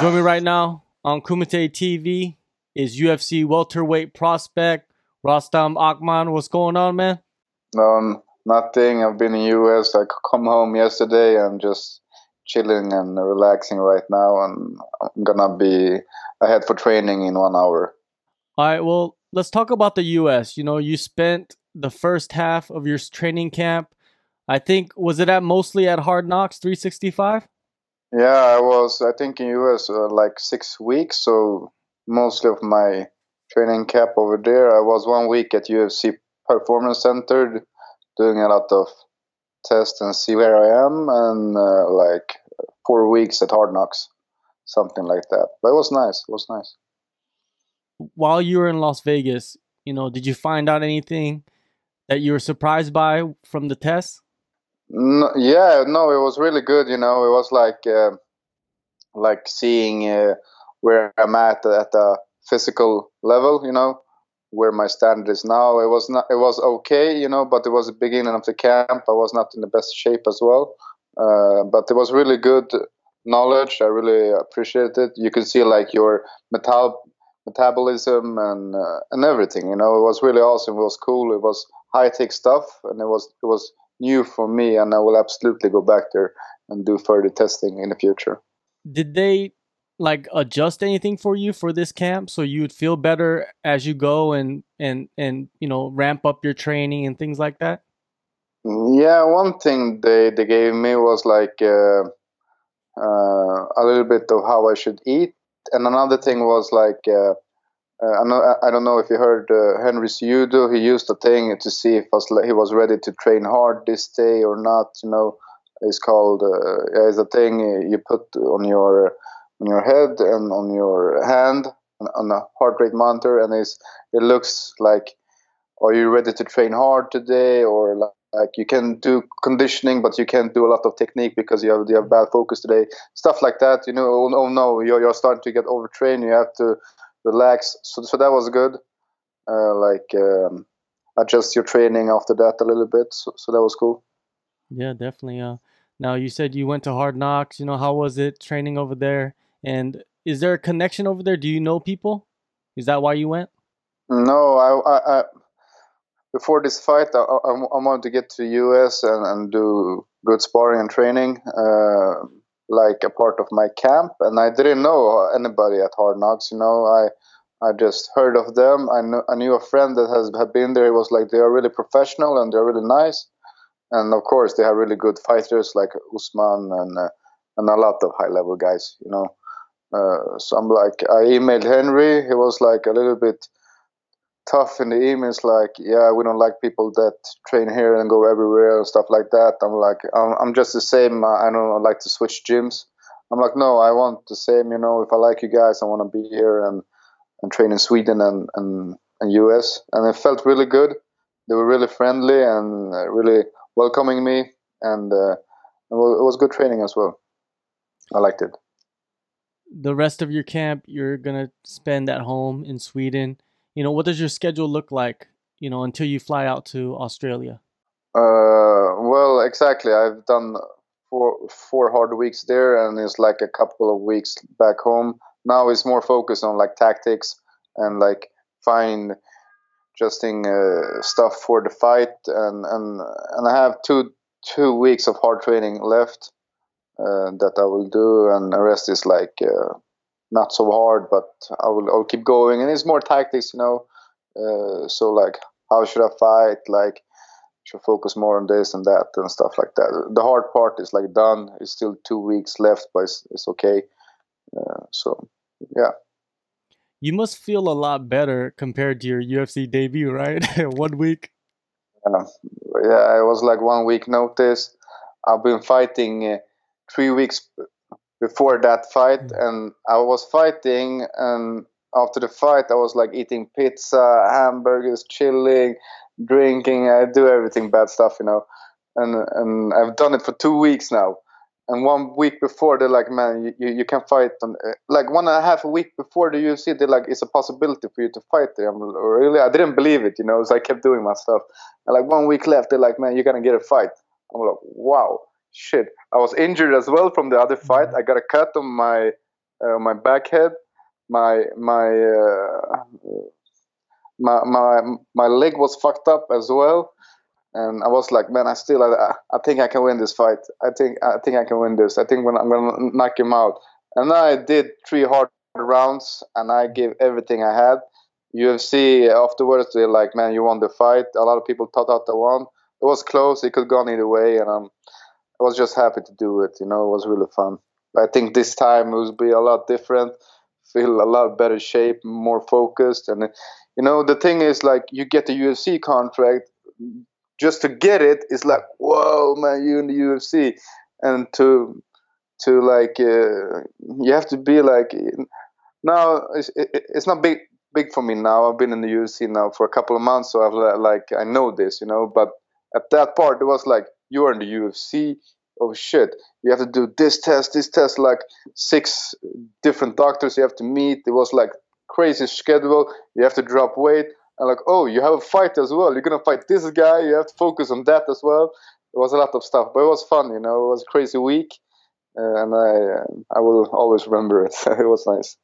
Join me right now on Kumite TV is UFC welterweight prospect Rostem Akman. What's going on, man? No, nothing. I've been in the US. I come home yesterday and just chilling and relaxing right now, and I'm gonna be ahead for training in one hour. All right. Well, let's talk about the US. You know, you spent the first half of your training camp. I think was it at mostly at Hard Knocks 365? Yeah, I was. I think in US uh, like six weeks. So mostly of my training camp over there. I was one week at UFC Performance Center doing a lot of tests and see where I am, and uh, like four weeks at Hard Knocks, something like that. But it was nice. It was nice. While you were in Las Vegas, you know, did you find out anything that you were surprised by from the test? No, yeah, no, it was really good. You know, it was like uh, like seeing uh, where I'm at at the physical level. You know, where my standard is now. It was not. It was okay. You know, but it was the beginning of the camp. I was not in the best shape as well. Uh, but it was really good knowledge. I really appreciate it. You can see like your metal metabolism and uh, and everything. You know, it was really awesome. It was cool. It was high tech stuff, and it was it was new for me. And I will absolutely go back there and do further testing in the future. Did they like adjust anything for you for this camp so you would feel better as you go and and and you know ramp up your training and things like that? Yeah, one thing they they gave me was like. Uh, uh, a little bit of how I should eat, and another thing was like uh, uh, I, know, I don't know if you heard uh, Henry Cejudo. He used a thing to see if was, he was ready to train hard this day or not. You know, it's called uh, it's a thing you put on your on your head and on your hand on a heart rate monitor, and it's, it looks like are you ready to train hard today or like, like you can do conditioning but you can't do a lot of technique because you have you have bad focus today stuff like that you know oh, oh no you're, you're starting to get overtrained you have to relax. So, so that was good. Uh, like um, adjust your training after that a little bit. So, so that was cool. Yeah definitely uh, now you said you went to hard knocks you know how was it training over there? And is there a connection over there? Do you know people? Is that why you went? No i, I, I before this fight, I, I, I, wanted to get to the US and, and do good sparring and training, uh, like a part of my camp. And I didn't know anybody at Hard Knocks. You know, I I just heard of them. I knew, I knew a friend that has had been there. It was like they are really professional and they're really nice. And of course, they have really good fighters like Usman and uh, and a lot of high level guys. You know. Uh, so I'm like, I emailed Henry. He was like a little bit tough in the emails like yeah we don't like people that train here and go everywhere and stuff like that. I'm like i'm, I'm just the same. I don't like to switch gyms. I'm like no i want the same you know if i like you guys i want to be here and and train in sweden and and, and us and it felt really good. They were really friendly and uh, really welcoming me. And uh, it was good training as well. I liked it. The rest of your camp you're gonna spend at home in sweden you know, what does your schedule look like, you know, until you fly out to Australia? Uh, well, exactly. I've done four four hard weeks there, and it's like a couple of weeks back home. Now it's more focused on like tactics and like fine adjusting uh, stuff for the fight, and and and I have two two weeks of hard training left uh, that I will do, and the rest is like uh, not so hard, but I will I'll keep going. And it's more tactics, you know. Uh, so like, how should I fight? Like, should focus more on this and that and stuff like that. The hard part is like done. It's still two weeks left, but it's, it's okay. Uh, so yeah. You must feel a lot better compared to your UFC debut, right? one week. Yeah, yeah. It was like one week notice. I've been fighting uh, three weeks before that fight mm. and I was fighting and after the fight I was like eating pizza, hamburgers, chilling, drinking, I do everything bad stuff, you know. And and I've done it for 2 weeks now. And one week before they're like, man, you, you, can fight on, like one and a half a week before the UFC, they're like, it's a possibility for you to fight there. I'm really, I didn't believe it, you know, so I kept doing my stuff. And like one week left, they're like, man, you're gonna get a fight. I'm like, wow shit. I was injured as well from the other fight. I got a cut on my uh, my back head, my my uh, my my my leg was fucked up as well, and I was like, man, I still I, I think I can win this fight. I think I think I can win this. I think when I'm gonna knock him out. And I did three hard rounds, and I gave everything I had. UFC afterwards, they're like, man, you won the fight. A lot of people thought out the one. It was close. It could go either way, and um, I was just happy to do it. You know, it was really fun. I think this time it will be a lot different. Feel a lot better shape, more focused, and you know the thing is like you get the UFC contract. Just to get it is like whoa, man, you in the UFC, and to to like uh, you have to be like now it's, it's not big big for me now. I've been in the UFC now for a couple of months, so I've like I know this, you know. But at that part, it was like you are in the UFC. Oh shit! You have to do this test, this test, like six different doctors you have to meet. It was like crazy schedule. You have to drop weight, and like oh, you have a fight as well. You're gonna fight this guy. You have to focus on that as well. It was a lot of stuff, but it was fun. You know, it was crazy week, uh, and I I will always remember it. it was nice.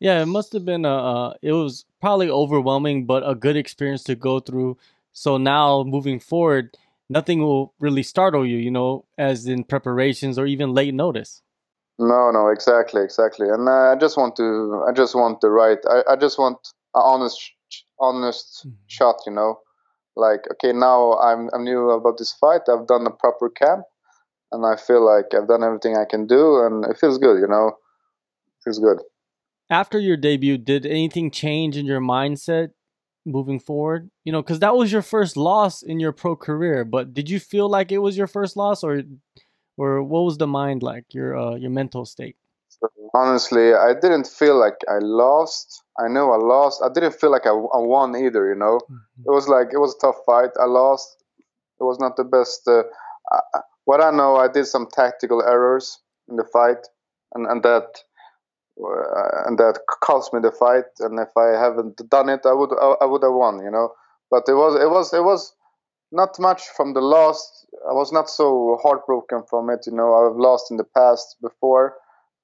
Yeah, it must have been a. Uh, it was probably overwhelming, but a good experience to go through. So now moving forward, nothing will really startle you, you know, as in preparations or even late notice. No, no, exactly, exactly. And uh, I just want to, I just want the right, I, I just want an honest, honest mm-hmm. shot, you know. Like, okay, now I'm, I'm new about this fight. I've done a proper camp, and I feel like I've done everything I can do, and it feels good, you know. It feels good after your debut, did anything change in your mindset moving forward? You know, because that was your first loss in your pro career. But did you feel like it was your first loss, or, or what was the mind like, your uh, your mental state? Honestly, I didn't feel like I lost. I know I lost. I didn't feel like I, I won either. You know, mm-hmm. it was like it was a tough fight. I lost. It was not the best. Uh, I, what I know, I did some tactical errors in the fight, and and that and that cost me the fight. And if I haven't done it, I would I, would have won, you know. But it was it was it was not much from the loss. I was not so heartbroken from it, you know. I've lost in the past before.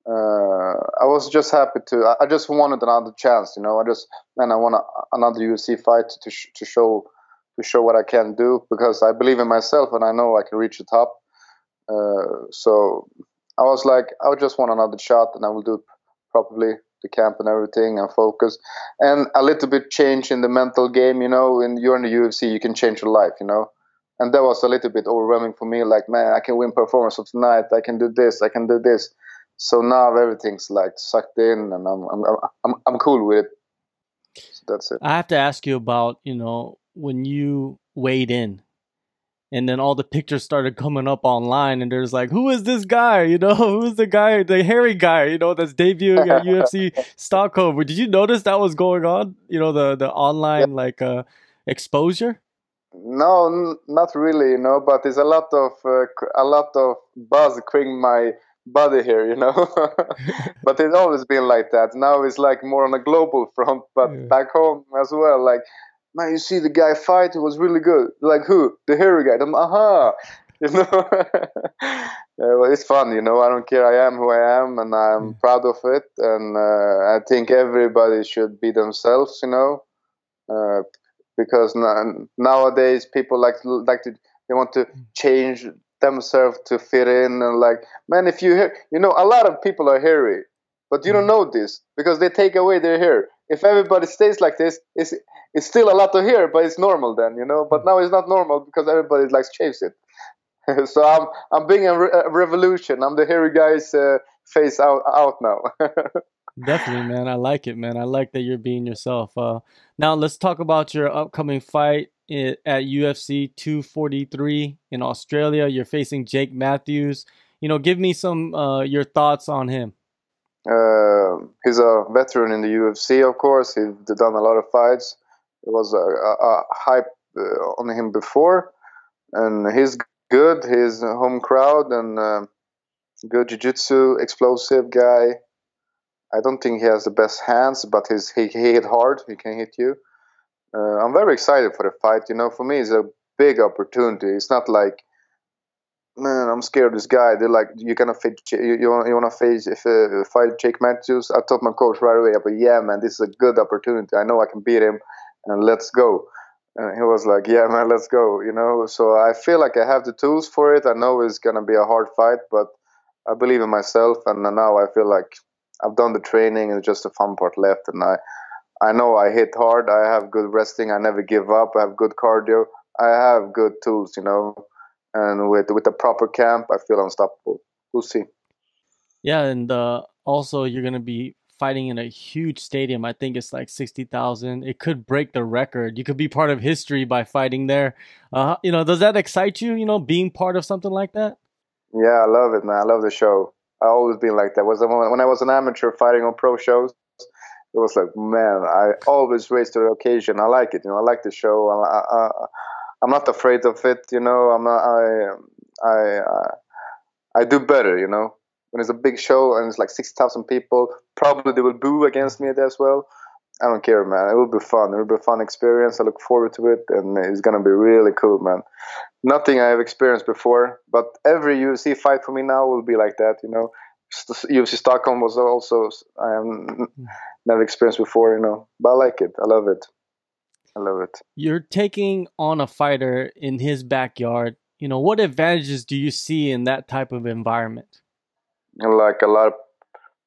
Uh, I was just happy to. I just wanted another chance, you know. I just man, I want a, another UFC fight to sh- to show to show what I can do because I believe in myself and I know I can reach the top. Uh, so I was like, I just want another shot and I will do properly the camp and everything and focus. And a little bit change in the mental game you know when you're in the ufc you can change your life you know. And that was a little bit overwhelming for me like man i can win performance of tonight i can do this i can do this. So now everything's like sucked in and i'm i'm i'm, I'm cool with it. So that's it. I have to ask you about you know when you weighed in and then all the pictures started coming up online and there's like who is this guy? You know who's the guy the hairy guy you know that's debuting at ufc stockholm. Did you notice that was going on? You know the the online yeah. like uh exposure? No n- not really you know but there's a lot of uh, a lot of buzz creating my body here you know? But it's always been like that. Now it's like more on a global front but yeah. back home as well like man, you see the guy fight, it was really good. Like who? The hairy guy. I'm, aha. You know, yeah, well, it's fun. You know, I don't care. I am who I am, and I'm mm. proud of it. And uh, I think everybody should be themselves. You know, uh, because nowadays people like like to they want to mm. change themselves to fit in and like man if you hear you know a lot of people are hairy but you don't mm. know this because they take away their hair if everybody stays like this it's it's still a lot to hear, but it's normal then, you know. But hmm. now it's not normal because everybody likes chase it. so I'm I'm being a, re- a, revolution. I'm the hairy guy's uh, face out out now. Definitely, man. I like it, man. I like that you're being yourself. Uh, now let's talk about your upcoming fight at UFC 243 in Australia. You're facing Jake Matthews. You know, give me some uh, your thoughts on him. Uh, he's a veteran in the UFC, of course. He's done a lot of fights. There was a, a, a hype uh, on him before, and he's good. He's a home crowd and uh, good jiu-jitsu, explosive guy. I don't think he has the best hands, but he's, he, he hit hard. He can hit you. Uh, I'm very excited for the fight. You know, for me, it's a big opportunity. It's not like man, I'm scared of this guy. They're like, you're gonna face, you, you want, you want to face if uh, fight Jake Matthews? I told my coach right away, but yeah, man, this is a good opportunity. I know I can beat him, and let's go. And he was like, yeah, man, let's go. You know, so I feel like I have the tools for it. I know it's gonna be a hard fight, but I believe in myself, and now I feel like I've done the training, and just the fun part left, and I. I know I hit hard. I have good resting. I never give up. I have good cardio. I have good tools, you know and with with a proper camp, I feel unstoppable. We'll see. Yeah, and uh, also you're gonna be fighting in a huge stadium. I think it's like sixty thousand. It could break the record. You could be part of history by fighting there. Uh, you know, does that excite you? You know, being part of something like that. Yeah, I love it, man. I love the show. I always been like that. Was the when I was an amateur fighting on pro shows. It was like, man, I always raised to the occasion. I like it, you know. I like the show. I, I, I'm not afraid of it. You know, I'm not. I I uh, I do better. You know, when it's a big show and it's like six thousand people, probably they will boo against me as well. I don't care, man. It will be fun. It will be a fun experience. I look forward to it, and it's gonna be really cool, man. Nothing I have experienced before, but every UFC fight for me now will be like that. You know, UFC Stockholm was also I have hmm. never experienced before. You know, but I like it. I love it. I love it. You're taking on a fighter in his backyard. You know, what advantages do you see in that type of environment? Like a lot of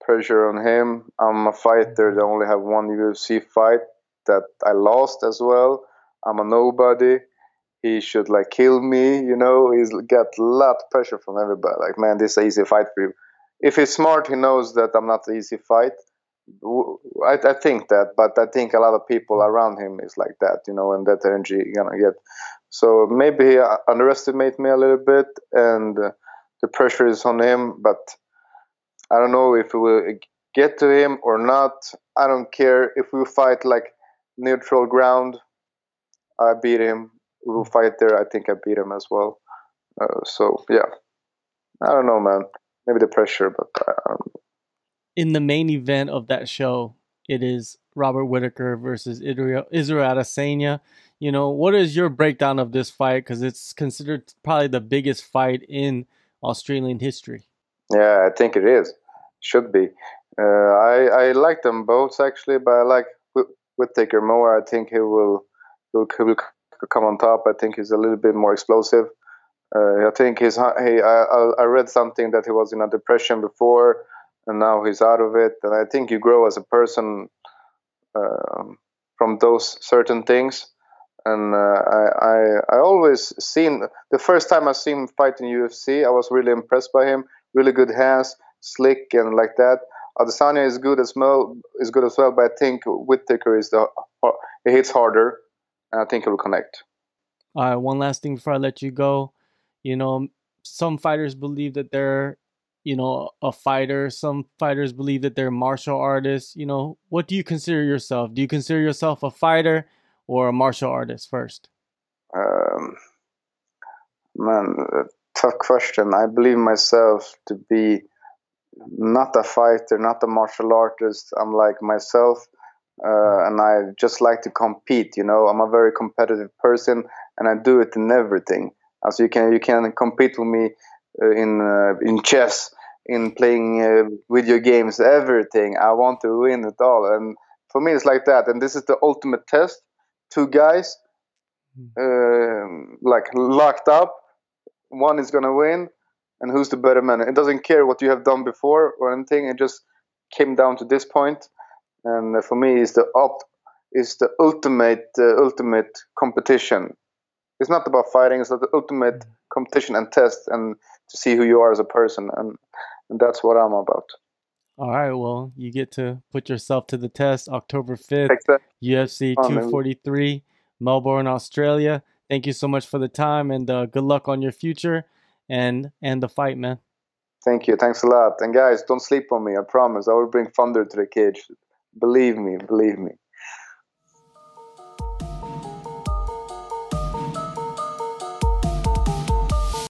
pressure on him. I'm a fighter that only have one UFC fight that I lost as well. I'm a nobody. He should like kill me, you know. He's got a lot of pressure from everybody. Like, man, this is an easy fight for you. If he's smart, he knows that I'm not an easy fight. I, I, think that, but I think a lot of people around him is like that, you know, and that energy gonna get. So maybe he underestimate me a little bit, and uh, the pressure is on him. But I don't know if we will get to him or not. I don't care if we fight like neutral ground. I beat him. We will fight there. I think I beat him as well. Uh, so yeah, I don't know, man. Maybe the pressure, but in the main event of that show, it is Robert Whitaker versus Israel, Adesanya. You know, what is your breakdown of this fight? Because it's considered probably the biggest fight in Australian history. Yeah, I think it is. Should be. Uh, I I like them both actually, but I like Whitaker more. I think he will will, he will come on top. I think he's a little bit more explosive. Uh, I think he's he. I, I read something that he was in a depression before and now he's out of it. And I think you grow as a person uh, from those certain things. And uh, I, I, I always seen the first time I seen him fight in UFC, I was really impressed by him. Really good hands, slick and like that. Adesanya is good as well, is good as well, but I think Whitaker is the he hits harder, and I think he will connect. All right, one last thing before I let you go. You know, some fighters believe that they're you know, a fighter. Some fighters believe that they're martial artists. You know, what do you consider yourself? Do you consider yourself a fighter or a martial artist first? Um, man, tough question. I believe myself to be not a fighter, not a martial artist. I'm like myself, uh, and I just like to compete. You know, I'm a very competitive person, and I do it in everything. As you can, you can compete with me uh, in uh, in chess in playing uh, video games, everything. I want to win it all, and for me, it's like that. And this is the ultimate test. Two guys, uh, like locked up. One is gonna win, and who's the better man? It doesn't care what you have done before or anything. It just came down to this point, and for me, it's the up, is the ultimate, uh, ultimate competition. It's not about fighting. It's the ultimate competition and test, and to see who you are as a person. And and that's what I'm about. All right, well, you get to put yourself to the test October 5th, exactly. UFC 243, Melbourne, Australia. Thank you so much for the time and uh, good luck on your future and and the fight, man. Thank you. Thanks a lot. And guys, don't sleep on me. I promise. I will bring thunder to the cage. Believe me. Believe me.